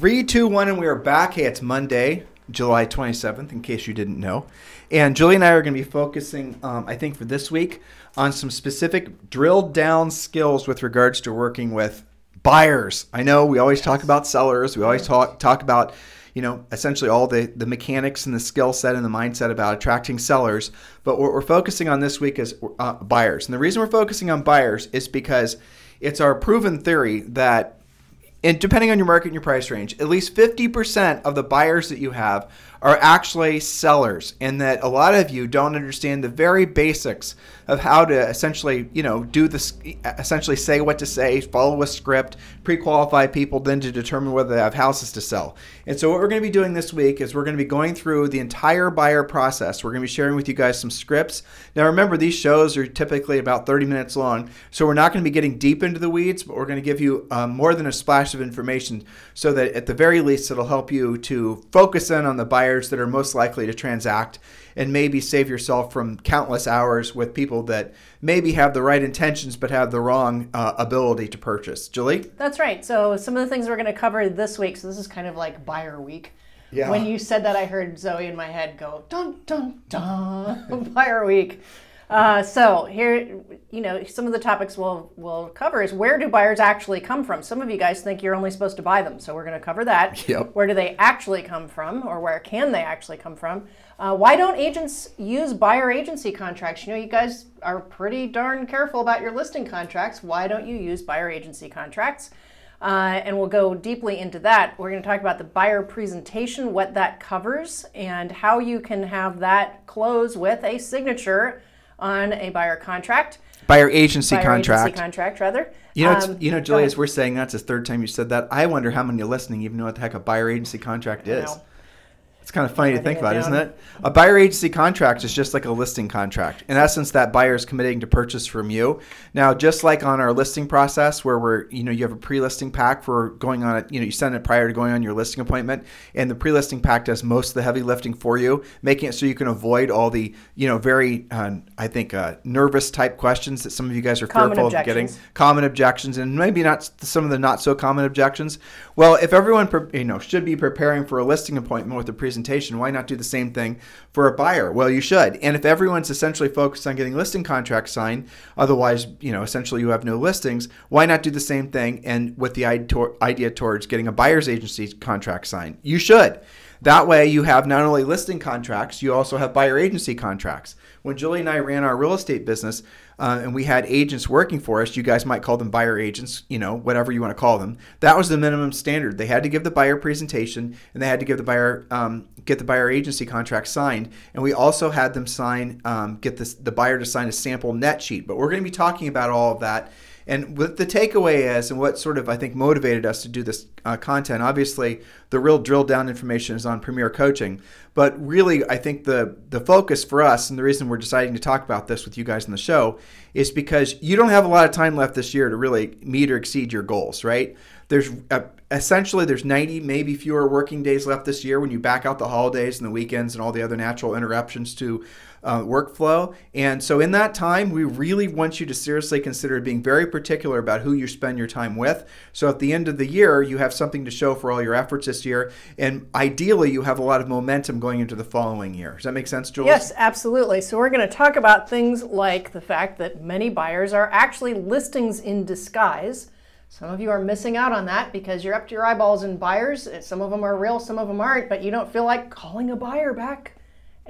Three, two, one, and we are back. Hey, it's Monday, July 27th, in case you didn't know. And Julie and I are going to be focusing, um, I think, for this week on some specific drilled down skills with regards to working with buyers. I know we always talk about sellers, we always talk, talk about you know, essentially all the, the mechanics and the skill set and the mindset about attracting sellers. But what we're focusing on this week is uh, buyers. And the reason we're focusing on buyers is because it's our proven theory that and depending on your market and your price range, at least 50% of the buyers that you have are actually sellers and that a lot of you don't understand the very basics of how to essentially, you know, do this essentially say what to say, follow a script, pre-qualify people then to determine whether they have houses to sell. And so what we're going to be doing this week is we're going to be going through the entire buyer process. We're going to be sharing with you guys some scripts. Now remember these shows are typically about 30 minutes long, so we're not going to be getting deep into the weeds, but we're going to give you um, more than a splash of information so that at the very least it'll help you to focus in on the buyers that are most likely to transact and maybe save yourself from countless hours with people that maybe have the right intentions but have the wrong uh, ability to purchase. Julie? That's right. So, some of the things we're going to cover this week, so this is kind of like buyer week. Yeah. When you said that, I heard Zoe in my head go, dun, dun, dun, buyer week. Uh, so here, you know, some of the topics we'll we'll cover is where do buyers actually come from? Some of you guys think you're only supposed to buy them, so we're going to cover that. Yep. Where do they actually come from, or where can they actually come from? Uh, why don't agents use buyer agency contracts? You know, you guys are pretty darn careful about your listing contracts. Why don't you use buyer agency contracts? Uh, and we'll go deeply into that. We're going to talk about the buyer presentation, what that covers, and how you can have that close with a signature on a buyer contract. Buyer agency buyer contract. Agency contract, rather. You know, um, you know, Julie, as we're saying that's the third time you said that. I wonder how many listening even know what the heck a buyer agency contract is. It's kind of funny to think about, isn't it? A buyer agency contract is just like a listing contract. In essence, that buyer is committing to purchase from you. Now, just like on our listing process, where we're, you know, you have a pre-listing pack for going on it, you know, you send it prior to going on your listing appointment, and the pre-listing pack does most of the heavy lifting for you, making it so you can avoid all the, you know, very, uh, I think, uh, nervous type questions that some of you guys are common fearful of getting, common objections, and maybe not some of the not so common objections. Well, if everyone, you know, should be preparing for a listing appointment with a presentation presentation, why not do the same thing for a buyer? Well, you should. And if everyone's essentially focused on getting listing contracts signed, otherwise, you know, essentially you have no listings, why not do the same thing and with the idea towards getting a buyer's agency contract signed? You should. That way, you have not only listing contracts, you also have buyer agency contracts. When Julie and I ran our real estate business, uh, and we had agents working for us. You guys might call them buyer agents, you know, whatever you want to call them. That was the minimum standard. They had to give the buyer presentation, and they had to give the buyer um, get the buyer agency contract signed. And we also had them sign, um, get this, the buyer to sign a sample net sheet. But we're going to be talking about all of that and what the takeaway is, and what sort of I think motivated us to do this uh, content, obviously the real drill down information is on Premier Coaching, but really I think the the focus for us and the reason we're deciding to talk about this with you guys in the show is because you don't have a lot of time left this year to really meet or exceed your goals, right? There's a, essentially there's 90 maybe fewer working days left this year when you back out the holidays and the weekends and all the other natural interruptions to uh, workflow. And so in that time we really want you to seriously consider being very particular about who you spend your time with. So at the end of the year you have something to show for all your efforts this year. And ideally you have a lot of momentum going into the following year. Does that make sense jules? Yes absolutely. So we're going to talk about things like the fact that many buyers are actually listings in disguise. Some of you are missing out on that because you're up to your eyeballs in buyers. Some of them are real, some of them aren't, but you don't feel like calling a buyer back.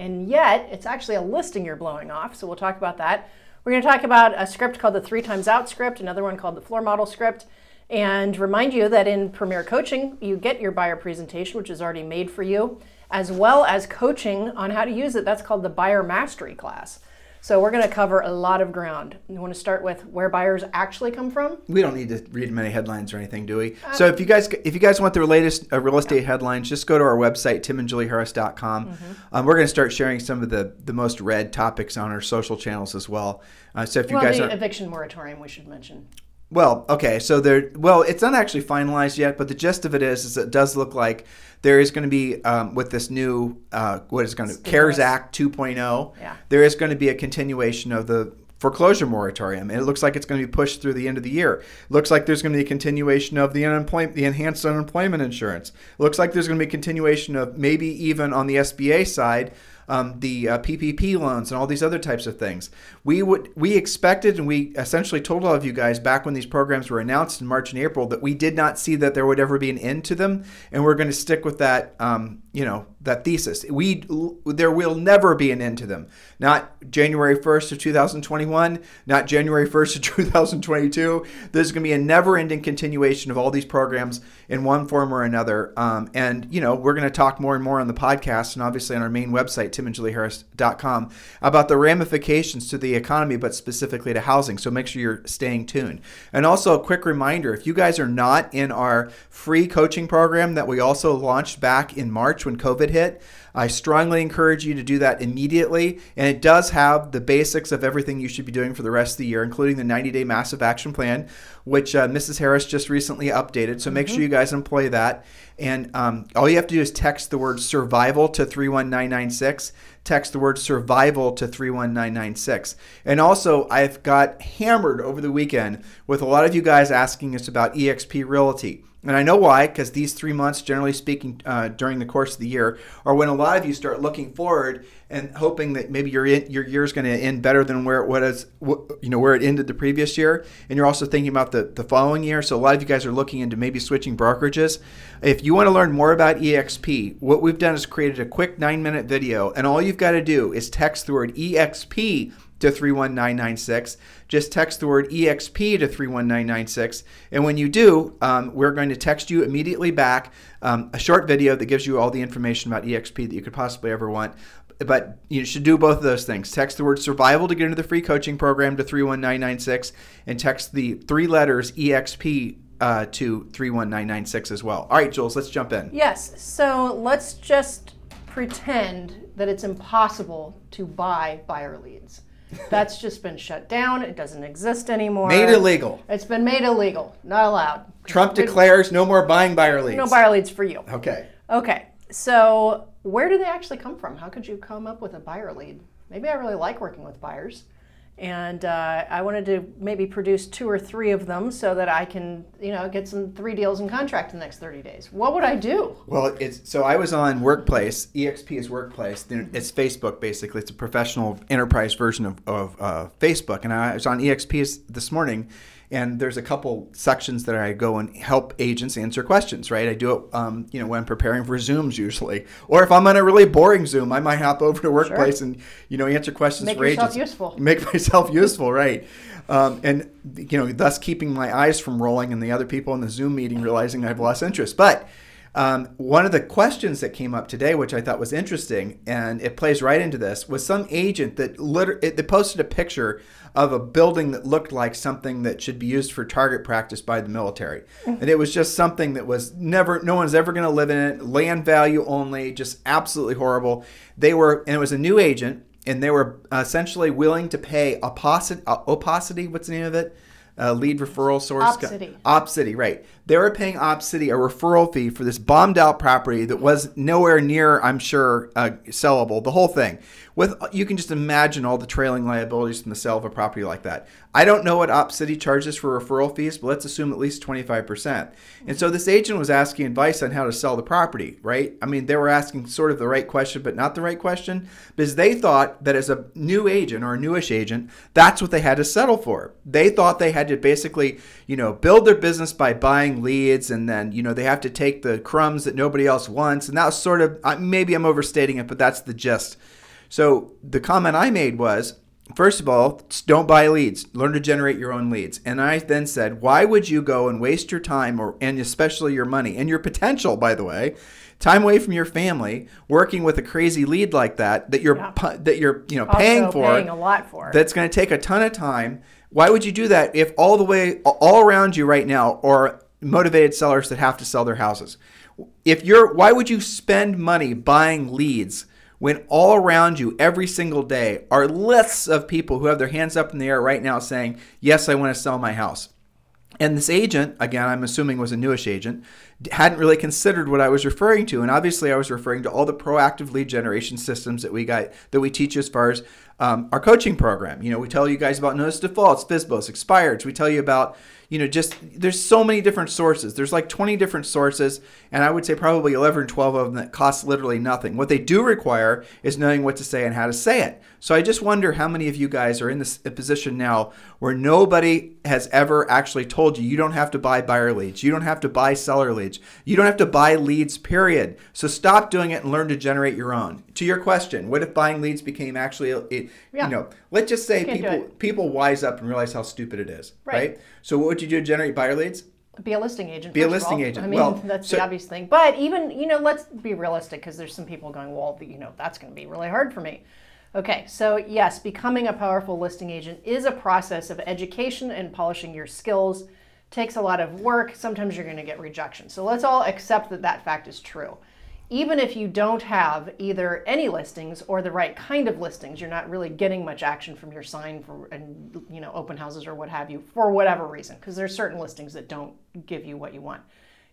And yet, it's actually a listing you're blowing off. So we'll talk about that. We're going to talk about a script called the three times out script, another one called the floor model script, and remind you that in Premier Coaching, you get your buyer presentation, which is already made for you, as well as coaching on how to use it. That's called the Buyer Mastery class. So we're going to cover a lot of ground. You want to start with where buyers actually come from? We don't need to read many headlines or anything, do we? so if you guys if you guys want the latest uh, real estate headlines, just go to our website timandjulieharris.com. Mm-hmm. Um, we're going to start sharing some of the the most read topics on our social channels as well. Uh, so if you well, guys the are eviction moratorium we should mention. Well, okay, so there. Well, it's not actually finalized yet, but the gist of it is, is it does look like there is going to be um, with this new uh, what is going to CARES Act 2.0. Yeah. There is going to be a continuation of the foreclosure moratorium, and it looks like it's going to be pushed through the end of the year. looks like there's going to be a continuation of the unemployment, the enhanced unemployment insurance. looks like there's going to be a continuation of maybe even on the SBA side um, the uh, PPP loans and all these other types of things. We would we expected and we essentially told all of you guys back when these programs were announced in March and April that we did not see that there would ever be an end to them, and we're going to stick with that. Um, you know that thesis. We there will never be an end to them. Not January 1st of 2021, not January 1st of 2022. There's going to be a never-ending continuation of all these programs in one form or another. Um, and you know we're going to talk more and more on the podcast and obviously on our main website timandjulieharris.com about the ramifications to the economy, but specifically to housing. So make sure you're staying tuned. And also a quick reminder: if you guys are not in our free coaching program that we also launched back in March when COVID hit. I strongly encourage you to do that immediately. And it does have the basics of everything you should be doing for the rest of the year, including the 90 day massive action plan, which uh, Mrs. Harris just recently updated. So make sure you guys employ that. And um, all you have to do is text the word survival to 31996. Text the word survival to 31996. And also, I've got hammered over the weekend with a lot of you guys asking us about EXP Realty. And I know why, because these three months, generally speaking, uh, during the course of the year, are when a lot of you start looking forward and hoping that maybe your your year is going to end better than where it was, you know, where it ended the previous year. And you're also thinking about the, the following year. So a lot of you guys are looking into maybe switching brokerages. If you want to learn more about EXP, what we've done is created a quick nine minute video, and all you've got to do is text the word EXP to 31996. Just text the word EXP to 31996. And when you do, um, we're going to text you immediately back um, a short video that gives you all the information about EXP that you could possibly ever want. But you should do both of those things. Text the word survival to get into the free coaching program to 31996 and text the three letters EXP uh, to 31996 as well. All right, Jules, let's jump in. Yes. So let's just pretend that it's impossible to buy buyer leads. That's just been shut down. It doesn't exist anymore. Made illegal. It's been made illegal. Not allowed. Trump declares no more buying buyer leads. No buyer leads for you. Okay. Okay. So where do they actually come from? How could you come up with a buyer lead? Maybe I really like working with buyers. And uh, I wanted to maybe produce two or three of them so that I can, you know, get some three deals in contract in the next 30 days. What would I do? Well, it's so I was on Workplace. EXP is Workplace. It's Facebook basically. It's a professional enterprise version of, of uh, Facebook. And I was on EXP this morning, and there's a couple sections that I go and help agents answer questions. Right, I do it, um, you know, when I'm preparing for Zooms usually, or if I'm on a really boring Zoom, I might hop over to Workplace and you know answer questions Make for yourself useful. Make myself useful, right? Um, and you know, thus keeping my eyes from rolling and the other people in the Zoom meeting realizing I've lost interest, but. Um, one of the questions that came up today, which I thought was interesting, and it plays right into this, was some agent that liter- it, they posted a picture of a building that looked like something that should be used for target practice by the military, and it was just something that was never, no one's ever going to live in it, land value only, just absolutely horrible. They were, and it was a new agent, and they were essentially willing to pay opacity, uh, opacity what's the name of it? Uh, lead referral source. Opcity. Opcity, right. They were paying Opcity a referral fee for this bombed out property that was nowhere near, I'm sure, uh, sellable. The whole thing. With you can just imagine all the trailing liabilities from the sale of a property like that. I don't know what Opcity charges for referral fees, but let's assume at least 25%. And so this agent was asking advice on how to sell the property, right? I mean, they were asking sort of the right question, but not the right question because they thought that as a new agent or a newish agent, that's what they had to settle for. They thought they had to basically, you know, build their business by buying leads and then, you know, they have to take the crumbs that nobody else wants. And that was sort of, maybe I'm overstating it, but that's the gist. So the comment I made was, first of all, don't buy leads. Learn to generate your own leads. And I then said, why would you go and waste your time or and especially your money and your potential, by the way, time away from your family, working with a crazy lead like that that you're Yeah. pu- that you're you know Also paying for paying a lot for. that's going to take a ton of time. Why would you do that if all the way all around you right now are motivated sellers that have to sell their houses? If you're why would you spend money buying leads when all around you every single day are lists of people who have their hands up in the air right now saying, "Yes, I want to sell my house." And this agent, again, I'm assuming was a newish agent, hadn't really considered what I was referring to. And obviously, I was referring to all the proactive lead generation systems that we got that we teach as far as um, our coaching program. You know, we tell you guys about notice defaults, FSBOs, expireds. We tell you about, you know, just there's so many different sources. There's like 20 different sources, and I would say probably 11 or 12 of them that cost literally nothing. What they do require is knowing what to say and how to say it. So I just wonder how many of you guys are in this position now where nobody has ever actually told you you don't have to buy buyer leads, you don't have to buy seller leads, you don't have to buy leads, period. So stop doing it and learn to generate your own. To your question, what if buying leads became actually, it, Yeah. you know, let's just say people people wise up and realize how stupid it is, Right. right? So what would you do to generate buyer leads? be a listing agent. Be a listing all. agent. I mean, Well, that's so- the obvious thing. But even you know, let's be realistic because there's some people going, well, you know, that's going to be really hard for me. Okay, so yes, becoming a powerful listing agent is a process of education and polishing your skills. Takes a lot of work. Sometimes you're going to get rejection. So let's all accept that that fact is true. Even if you don't have either any listings or the right kind of listings, you're not really getting much action from your sign for and you know open houses or what have you for whatever reason because there's certain listings that don't give you what you want.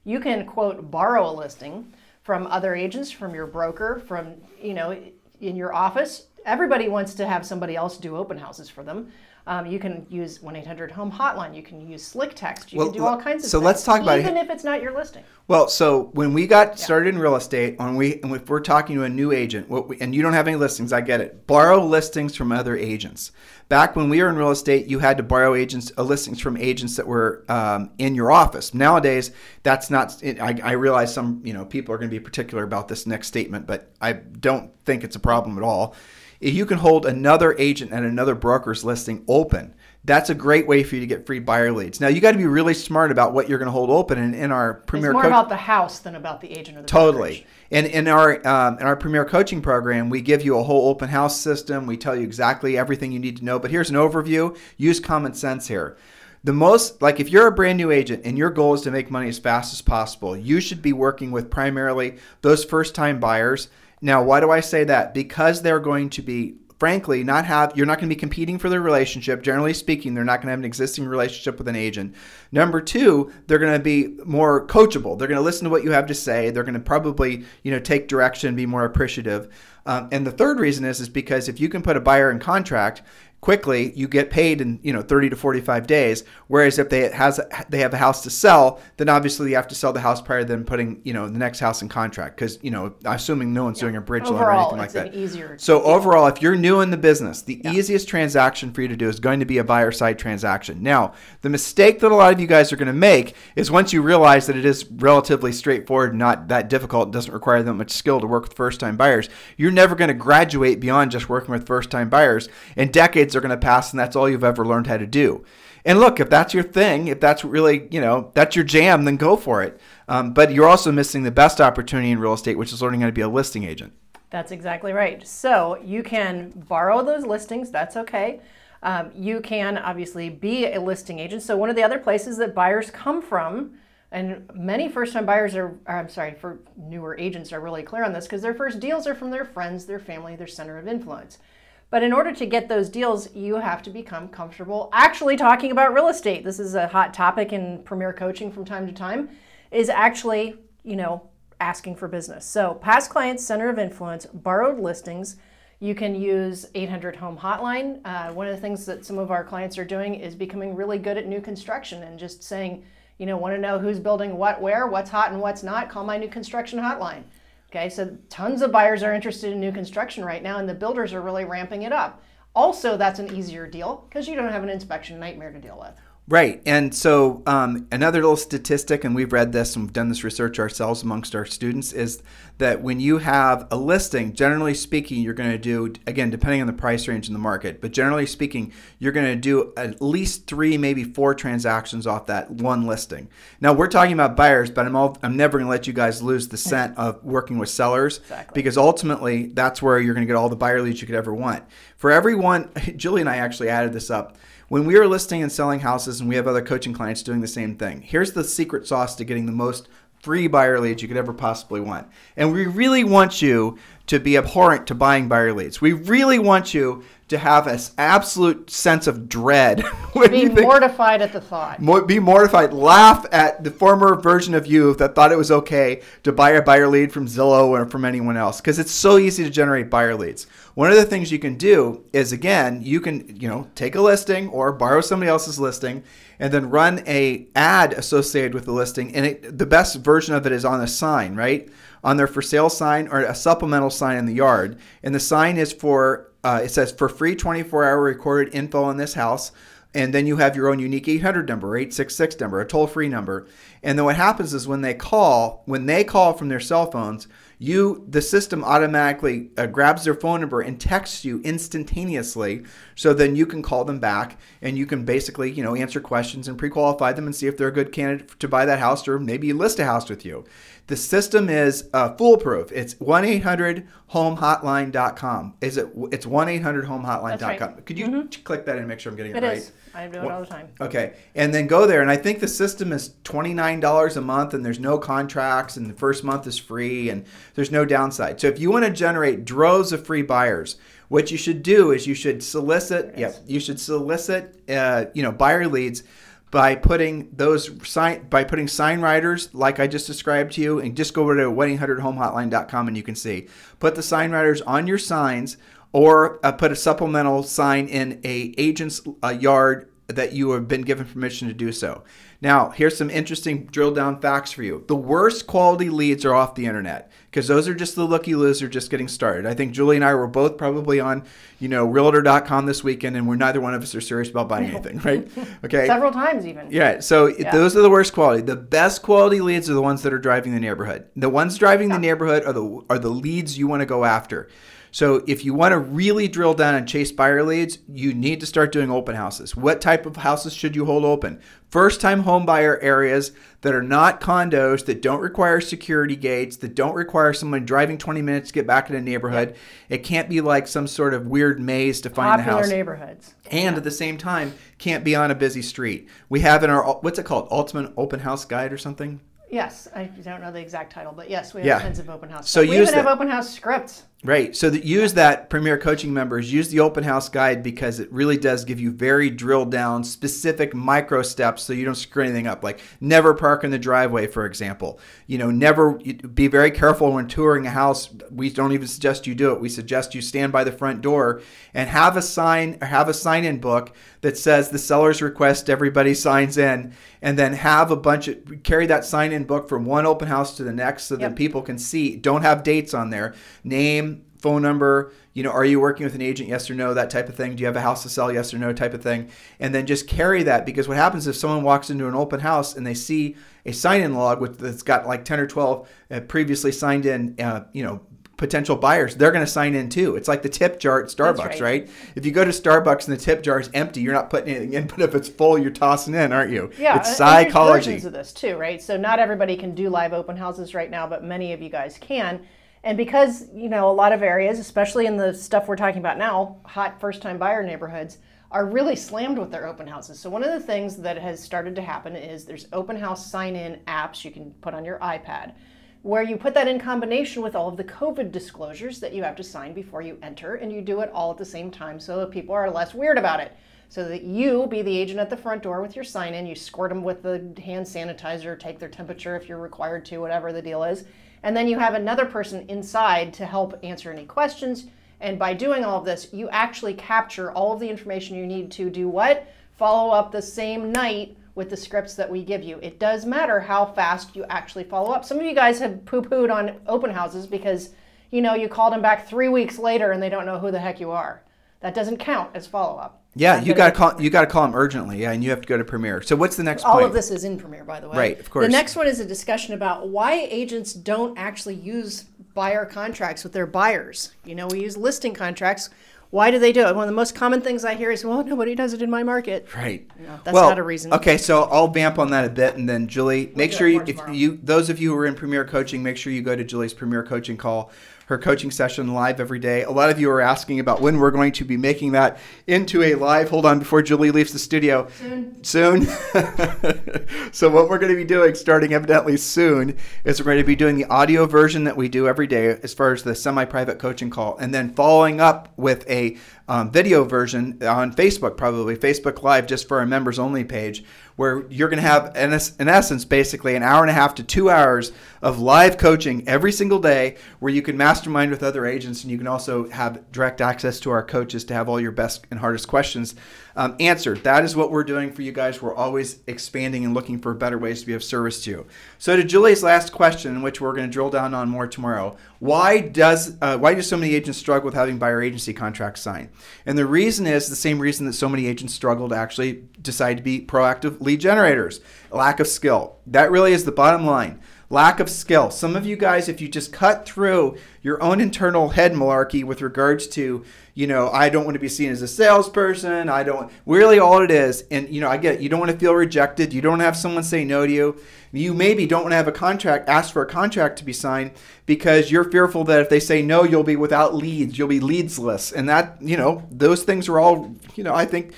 You can quote borrow a listing from other agents, from your broker, from you know in your office. Everybody wants to have somebody else do open houses for them. Um, you can use 1-800 home hotline. You can use SlickText. You Well, can do all kinds of so things. So let's talk about it. even if it's not your listing. Well, so when we got started in real estate, when we and if we're talking to a new agent, what we, and you don't have any listings, I get it. Borrow listings from other agents. Back when we were in real estate, you had to borrow agents uh, listings from agents that were um, in your office. Nowadays, that's not. It, I, I realize some you know people are going to be particular about this next statement, but I don't think it's a problem at all. If you can hold another agent and another broker's listing open, that's a great way for you to get free buyer leads. Now you got to be really smart about what you're going to hold open. And in our premier It's more coach- about the house than about the agent or the Totally. brokerage. And in our um, in our premier coaching program, we give you a whole open house system. We tell you exactly everything you need to know. But here's an overview. Use common sense here. The most like if you're a brand new agent and your goal is to make money as fast as possible, you should be working with primarily those first time buyers. Now, why do I say that? Because they're going to be frankly not have you're not going to be competing for their relationship. Generally speaking they're not going to have an existing relationship with an agent. Number two they're going to be more coachable. They're going to listen to what you have to say. They're going to probably you know take direction be more appreciative. Um, and the third reason is is because if you can put a buyer in contract quickly you get paid in you know 30 to 45 days. Whereas if they has they have a house to sell then obviously you have to sell the house prior to them putting you know the next house in contract. Because you know assuming no one's doing a bridge loan or anything like that. easier so overall if you're new in the business the easiest transaction for you to do is going to be a buyer side transaction. Now the mistake that a lot of you guys are going to make is once you realize that it is relatively straightforward not that difficult doesn't require that much skill to work with first time buyers you're never going to graduate beyond just working with first time buyers. And decades are going to pass and that's all you've ever learned how to do and look if that's your thing if that's really you know that's your jam then go for it um, but you're also missing the best opportunity in real estate which is learning how to be a listing agent That's exactly right. So you can borrow those listings. That's okay. Um, you can obviously be a listing agent. So one of the other places that buyers come from, and many first-time buyers are, I'm sorry, for newer agents are really clear on this because their first deals are from their friends, their family, their center of influence. But in order to get those deals, you have to become comfortable actually talking about real estate. This is a hot topic in Premier Coaching from time to time. Is actually, you know, asking for business. So, past clients, center of influence, borrowed listings. You can use 800 Home Hotline. Uh, one of the things that some of our clients are doing is becoming really good at new construction and just saying, you know, want to know who's building what, where, what's hot and what's not. Call my new construction hotline. Okay, so tons of buyers are interested in new construction right now, and the builders are really ramping it up. Also, that's an easier deal because you don't have an inspection nightmare to deal with. Right. And so, um, another little statistic, and we've read this and we've done this research ourselves amongst our students, is that when you have a listing, generally speaking, you're going to do, again, depending on the price range in the market, but generally speaking, you're going to do at least three, maybe four transactions off that one listing. Now, we're talking about buyers, but I'm, all, I'm never going to let you guys lose the scent of working with sellers Exactly. because ultimately that's where you're going to get all the buyer leads you could ever want. For everyone, Julie and I actually added this up. When we are listing and selling houses, and we have other coaching clients doing the same thing, here's the secret sauce to getting the most free buyer leads you could ever possibly want. And we really want you to be abhorrent to buying buyer leads. We really want you to have an absolute sense of dread when Be mortified at the thought. Mo- be mortified, laugh at the former version of you that thought it was okay to buy a buyer lead from Zillow or from anyone else because it's so easy to generate buyer leads. One of the things you can do is again, you can, you know, take a listing or borrow somebody else's listing and then run a ad associated with the listing and it, the best version of it is on a sign, right? On their for sale sign or a supplemental sign in the yard. And the sign is for uh, it says for free 24 hour recorded info on this house and then you have your own unique 800 number 866 number a toll-free number. And then what happens is when they call when they call from their cell phones you the system automatically uh, grabs their phone number and texts you instantaneously so then you can call them back and you can basically you know answer questions and pre-qualify them and see if they're a good candidate to buy that house or maybe list a house with you. The system is uh, foolproof. It's 1-800-HOME-HOTLINE.com is it it's 1-800-HOME-HOTLINE.com That's right. could you click that and make sure i'm getting it, It right? is. I do it all the time. Okay, and then go there, and I think the system is twenty nine dollars a month, and there's no contracts, and the first month is free, and there's no downside. So if you want to generate droves of free buyers, what you should do is you should solicit, yep, you should solicit, uh, you know, buyer leads by putting those sign by putting sign writers like I just described to you, and just go over to 1-800-HOMEHOTLINE.com and you can see. Put the sign writers on your signs or uh, put a supplemental sign in a agent's uh, yard that you have been given permission to do so. Now, here's some interesting drill down facts for you. The worst quality leads are off the internet because those are just the looky loser just getting started. I think Julie and I were both probably on, you know, realtor.com this weekend and we're neither one of us are serious about buying anything, right? Okay. Several times even. Yeah, so those are the worst quality. The best quality leads are the ones that are driving the neighborhood. The ones driving the neighborhood are the are the leads you want to go after. So if you want to really drill down and chase buyer leads, you need to start doing open houses. What type of houses should you hold open? First time home buyer areas that are not condos, that don't require security gates, that don't require someone driving 20 minutes to get back in a neighborhood. It can't be like some sort of weird maze to find the Popular house neighborhoods. and at the same time can't be on a busy street. We have in our what's it called, Ultimate Open House Guide or something. Yes, I don't know the exact title, but yes, we have Yeah. tons of open house. So we even have open house scripts. Right. So that use that Premier Coaching members use the Open House Guide because it really does give you very drilled down, specific micro steps so you don't screw anything up. Like never park in the driveway, for example. You know, never be very careful when touring a house. We don't even suggest you do it. We suggest you stand by the front door and have a sign or have a sign in book that says the seller's request. Everybody signs in, and then have a bunch of carry that sign in book from one open house to the next so that people can see. Don't have dates on there. Name, phone number, you know, are you working with an agent? Yes or no, that type of thing. Do you have a house to sell? Yes or no, type of thing. And then just carry that because what happens if someone walks into an open house and they see a sign in log with that's got like 10 or 12 uh, previously signed in, uh, you know, potential buyers, they're going to sign in too. It's like the tip jar at Starbucks, right. right. If you go to Starbucks and the tip jar is empty, you're not putting anything in, but if it's full, you're tossing in, aren't you? Yeah, It's and- and there's psychology. versions of this too, right? So not everybody can do live open houses right now, but many of you guys can. And because you know a lot of areas, especially in the stuff we're talking about now, hot first-time buyer neighborhoods, are really slammed with their open houses. So one of the things that has started to happen is there's open house sign-in apps you can put on your iPad, where you put that in combination with all of the COVID disclosures that you have to sign before you enter, and you do it all at the same time, so that people are less weird about it so that you be the agent at the front door with your sign in. You squirt them with the hand sanitizer, take their temperature if you're required to, whatever the deal is. And then you have another person inside to help answer any questions. And by doing all of this, you actually capture all of the information you need to do what? Follow up the same night with the scripts that we give you. It does matter how fast you actually follow up. Some of you guys have poo pooed on open houses because you know you called them back three weeks later and they don't know who the heck you are. That doesn't count as follow up. Yeah, you got to call. You got to call them urgently. Yeah, and you have to go to Premier. So what's the next one? All point? of this is in Premier, by the way. Right, of course. The next one is a discussion about why agents don't actually use buyer contracts with their buyers. You know, we use listing contracts. Why do they do it? One of the most common things I hear is, "Well, nobody does it in my market." Right. that's well, not a reason. Okay, so I'll vamp on that a bit, and then Julie, make sure you, if tomorrow. you, those of you who are in Premier Coaching, make sure you go to Julie's Premier Coaching call, her coaching session live every day. A lot of you are asking about when we're going to be making that into a live. Hold on, before Julie leaves the studio. Soon. Soon. so what we're going to be doing, starting evidently soon, is we're going to be doing the audio version that we do every day, as far as the semi-private coaching call, and then following up with a um, video version on Facebook, probably. Facebook Live, just for our members only page, where you're going to have, in, in essence, basically an hour and a half to two hours of live coaching every single day, where you can mastermind with other agents, and you can also have direct access to our coaches to have all your best and hardest questions um, answered. That is what we're doing for you guys. We're always expanding and looking for better ways to be of service to you. So, to Julie's last question, which we're going to drill down on more tomorrow, why does uh, why do so many agents struggle with having buyer agency contracts signed? And the reason is the same reason that so many agents struggle to actually decide to be proactive lead generators: lack of skill. That really is the bottom line. Lack of skill. Some of you guys, if you just cut through your own internal head malarkey with regards to, you know, I don't want to be seen as a salesperson. I don't really all it is. And, you know, I get it. You don't want to feel rejected. You don't have someone say no to you. You maybe don't want to have a contract, ask for a contract to be signed because you're fearful that if they say no, you'll be without leads. You'll be leadsless. And that, you know, those things are all, you know, I think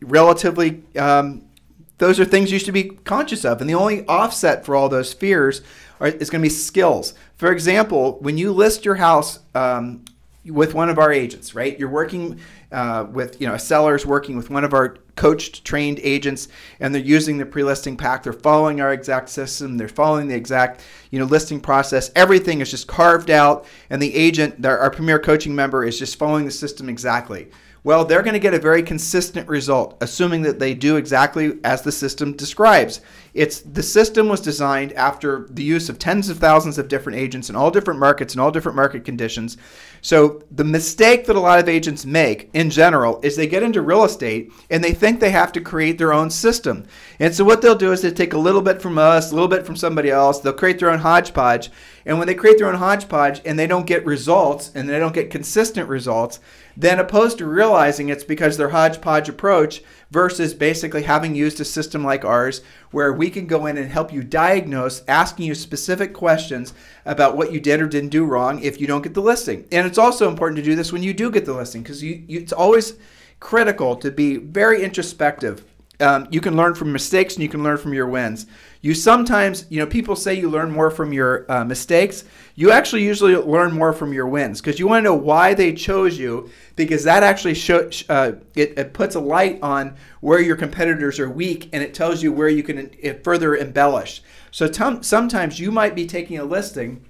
relatively um, those are things you should be conscious of. And the only offset for all those fears are, is going to be skills. For example, when you list your house um, with one of our agents, right? You're working uh, with, you know, a seller's working with one of our coached, trained agents, and they're using the pre-listing pack. They're following our exact system. They're following the exact, you know, listing process. Everything is just carved out, and the agent, our our premier coaching member, is just following the system exactly. Well, they're going to get a very consistent result, assuming that they do exactly as the system describes. It's the system was designed after the use of tens of thousands of different agents in all different markets and all different market conditions. So the mistake that a lot of agents make in general is they get into real estate and they think they have to create their own system. And so what they'll do is they take a little bit from us, a little bit from somebody else. They'll create their own hodgepodge. And when they create their own hodgepodge and they don't get results and they don't get consistent results, then opposed to realizing it's because their hodgepodge approach versus basically having used a system like ours where we can go in and help you diagnose asking you specific questions about what you did or didn't do wrong if you don't get the listing. And it's also important to do this when you do get the listing because it's always critical to be very introspective um, you can learn from mistakes and you can learn from your wins. You sometimes, you know, people say you learn more from your uh, mistakes. You actually usually learn more from your wins because you want to know why they chose you because that actually show, uh, it, it puts a light on where your competitors are weak and it tells you where you can further embellish. So tom- sometimes you might be taking a listing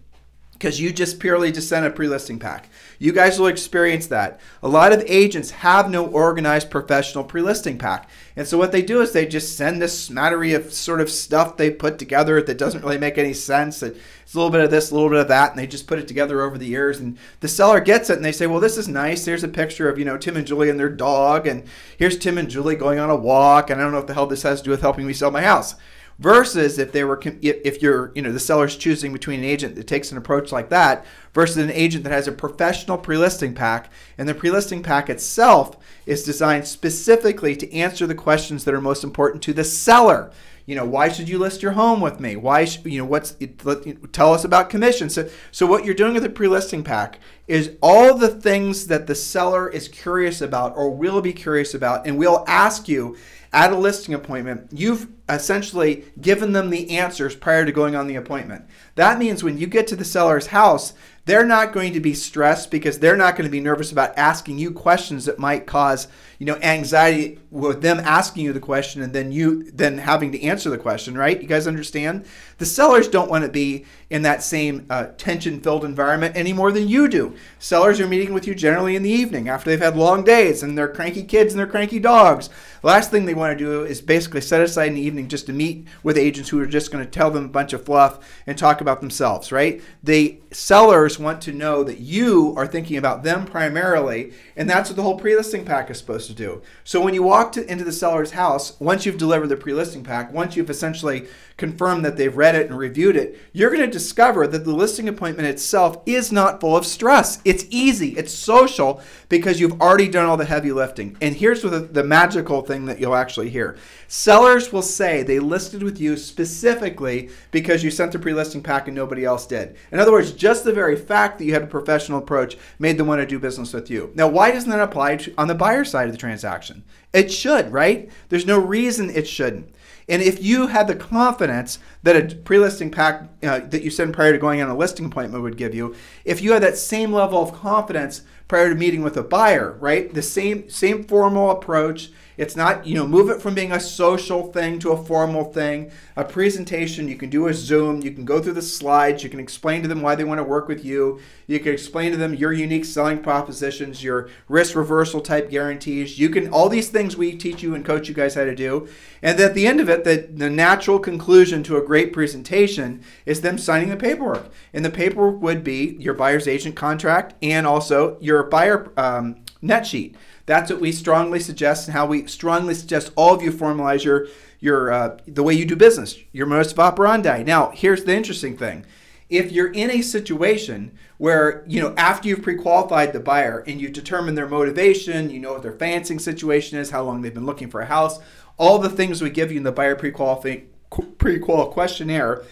because you just purely just sent a pre-listing pack. You guys will experience that. A lot of agents have no organized professional pre-listing pack. And so what they do is they just send this smattery of sort of stuff they put together that doesn't really make any sense. It's a little bit of this, a little bit of that, and they just put it together over the years. And the seller gets it and they say, well, this is nice. Here's a picture of, you know, Tim and Julie and their dog. And here's Tim and Julie going on a walk. And I don't know what the hell this has to do with helping me sell my house versus if they were if you're you know the seller's choosing between an agent that takes an approach like that versus an agent that has a professional pre-listing pack. And the pre-listing pack itself is designed specifically to answer the questions that are most important to the seller you know why should you list your home with me why should, you know what's it, let, tell us about commission so so what you're doing with the pre-listing pack is all the things that the seller is curious about or will be curious about and we'll ask you at a listing appointment, you've essentially given them the answers prior to going on the appointment. That means when you get to the seller's house, they're not going to be stressed because they're not going to be nervous about asking you questions that might cause you know anxiety with them asking you the question and then you then having to answer the question right? You guys understand? The sellers don't want to be in that same uh, tension filled environment any more than you do. Sellers are meeting with you generally in the evening after they've had long days and their cranky kids and their cranky dogs. Last thing they want to do is basically set aside an evening just to meet with agents who are just going to tell them a bunch of fluff and talk about themselves, right? The sellers want to know that you are thinking about them primarily, and that's what the whole pre-listing pack is supposed to do. So when you walk to, into the seller's house, once you've delivered the pre-listing pack, once you've essentially confirmed that they've read it and reviewed it, you're going to discover that the listing appointment itself is not full of stress. It's easy, it's social because you've already done all the heavy lifting. And here's the, the magical thing that you'll actually hear sellers will say they listed with you specifically because you sent the pre listing pack and nobody else did. In other words, just the very fact that you had a professional approach made them want to do business with you. Now, why doesn't that apply to, on the buyer side of the transaction? It should, right? There's no reason it shouldn't. And if you had the confidence that a pre-listing pack uh, that you send prior to going on a listing appointment would give you, if you had that same level of confidence prior to meeting with a buyer, right? The same same formal approach, it's not, you know, move it from being a social thing to a formal thing. A presentation, you can do a Zoom, you can go through the slides, you can explain to them why they want to work with you. You can explain to them your unique selling propositions, your risk reversal type guarantees. You can all these things we teach you and coach you guys how to do. And at the end of it, the, the natural conclusion to a great presentation is them signing the paperwork. And the paperwork would be your buyer's agent contract and also your buyer um, net sheet. That's what we strongly suggest, and how we strongly suggest all of you formalize your your uh, the way you do business, your modus operandi. Now, here's the interesting thing: if you're in a situation where you know after you've pre-qualified the buyer and you determine their motivation, you know what their financing situation is, how long they've been looking for a house, all the things we give you in the buyer pre-qual pre-qual questionnaire.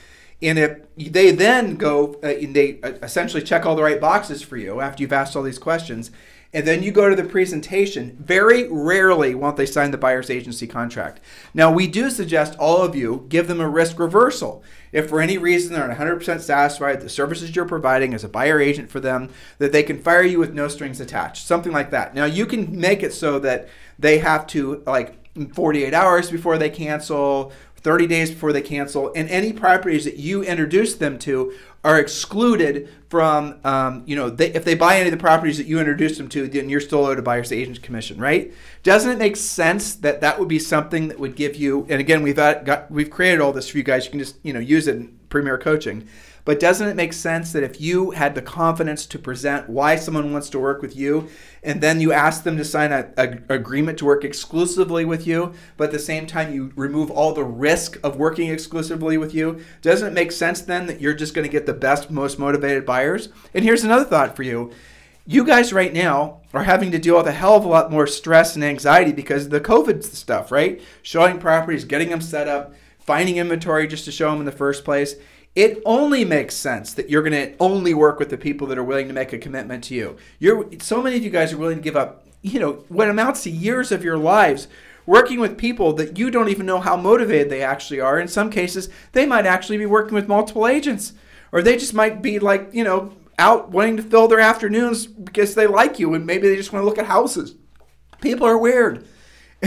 And if they then go uh, and they uh, essentially check all the right boxes for you after you've asked all these questions, and then you go to the presentation, very rarely won't they sign the buyer's agency contract. Now, we do suggest all of you give them a risk reversal. If for any reason they're not 100% satisfied the services you're providing as a buyer agent for them, that they can fire you with no strings attached, something like that. Now, you can make it so that they have to, like, 48 hours before they cancel 30 days before they cancel, and any properties that you introduce them to are excluded from, um, you know, they, if they buy any of the properties that you introduce them to, then you're still owed a buyer's agent commission, right? Doesn't it make sense that that would be something that would give you? And again, we've got, got we've created all this for you guys. You can just you know use it in Premier Coaching. But doesn't it make sense that if you had the confidence to present why someone wants to work with you, and then you ask them to sign an agreement to work exclusively with you, but at the same time you remove all the risk of working exclusively with you, doesn't it make sense then that you're just going to get the best, most motivated buyers? And here's another thought for you. You guys right now are having to deal with a hell of a lot more stress and anxiety because of the COVID stuff, right? Showing properties, getting them set up, finding inventory just to show them in the first place it only makes sense that you're going to only work with the people that are willing to make a commitment to you. You're so many of you guys are willing to give up, you know, what amounts to years of your lives working with people that you don't even know how motivated they actually are. In some cases, they might actually be working with multiple agents, or they just might be like, you know, out wanting to fill their afternoons because they like you and maybe they just want to look at houses. People are weird.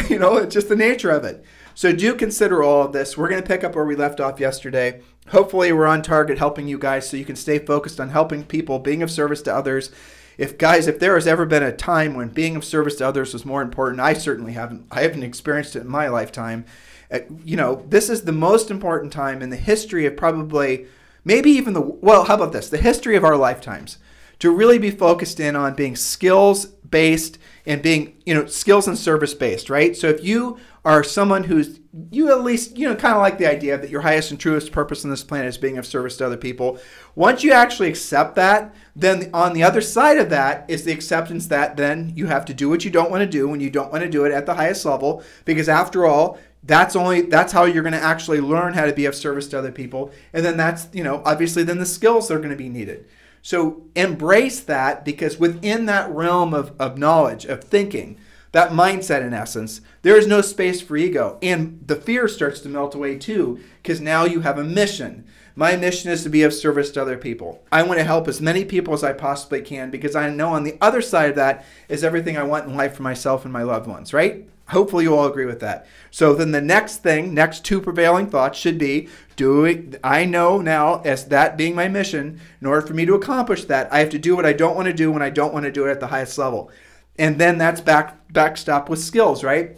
You know, it's just the nature of it. So do consider all of this. We're going to pick up where we left off yesterday hopefully we're on target helping you guys so you can stay focused on helping people, being of service to others. If guys, if there has ever been a time when being of service to others was more important, I certainly haven't. I haven't experienced it in my lifetime. Uh, you know, this is the most important time in the history of probably, maybe even the well. How about this? The history of our lifetimes to really be focused in on being skills based and being you know skills and service based right? So if you are someone who's you at least you know kind of like the idea that your highest and truest purpose on this planet is being of service to other people. Once you actually accept that then on the other side of that is the acceptance that then you have to do what you don't want to do when you don't want to do it at the highest level. Because after all that's only that's how you're going to actually learn how to be of service to other people. And then that's you know obviously then the skills are going to be needed so embrace that because within that realm of, of knowledge of thinking that mindset in essence there is no space for ego. And the fear starts to melt away too because now you have a mission. My mission is to be of service to other people. I want to help as many people as i possibly can because i know on the other side of that is everything i want in life for myself and my loved ones right hopefully you all agree with that so then the next thing next two prevailing thoughts should be doing i know now as that being my mission in order for me to accomplish that i have to do what i don't want to do when i don't want to do it at the highest level and then that's back backstop with skills, right?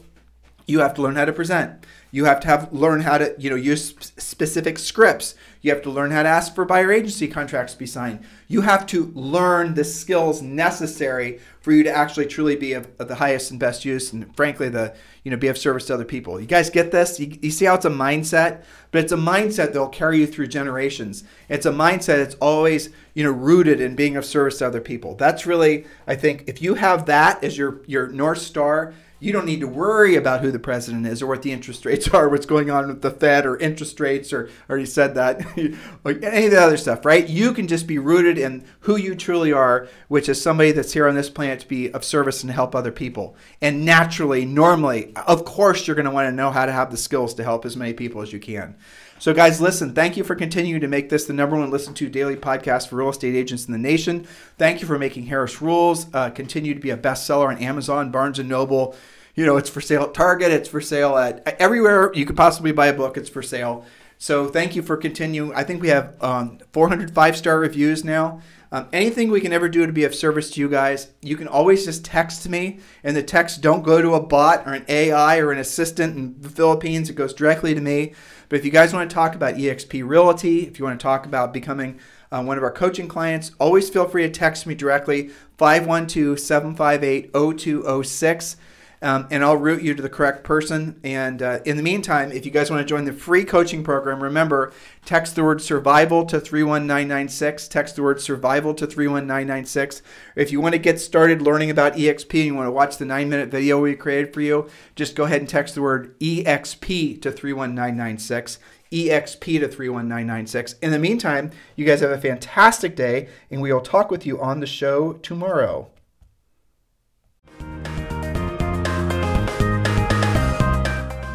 you have to learn how to present. You have to have learn how to you know use specific scripts. You have to learn how to ask for buyer agency contracts to be signed. You have to learn the skills necessary for you to actually truly be of, of the highest and best use, and frankly, the you know be of service to other people. You guys get this? You, you see how it's a mindset, but it's a mindset that will carry you through generations. It's a mindset that's always you know rooted in being of service to other people. That's really I think if you have that as your your north star you don't need to worry about who the president is or what the interest rates are, what's going on with the Fed or interest rates, or already said that, like any of the other stuff, right? You can just be rooted in who you truly are, which is somebody that's here on this planet to be of service and help other people. And naturally, normally, of course, you're going to want to know how to have the skills to help as many people as you can. So, guys, listen, thank you for continuing to make this the number one listened to daily podcast for real estate agents in the nation. Thank you for making Harris Rules uh, continue to be a bestseller on Amazon, Barnes and Noble. You know, it's for sale at Target, it's for sale at everywhere you could possibly buy a book, it's for sale. So, thank you for continuing. I think we have um, 405 star reviews now. Um, anything we can ever do to be of service to you guys, you can always just text me, and the text don't go to a bot or an AI or an assistant in the Philippines. It goes directly to me. But if you guys want to talk about EXP Realty, if you want to talk about becoming uh, one of our coaching clients, always feel free to text me directly 512 758 0206 um, and I'll route you to the correct person. And uh, in the meantime, if you guys want to join the free coaching program, remember text the word survival to 31996. Text the word survival to 31996. If you want to get started learning about EXP and you want to watch the nine minute video we created for you, just go ahead and text the word EXP to 31996. EXP to 31996. In the meantime, you guys have a fantastic day, and we will talk with you on the show tomorrow.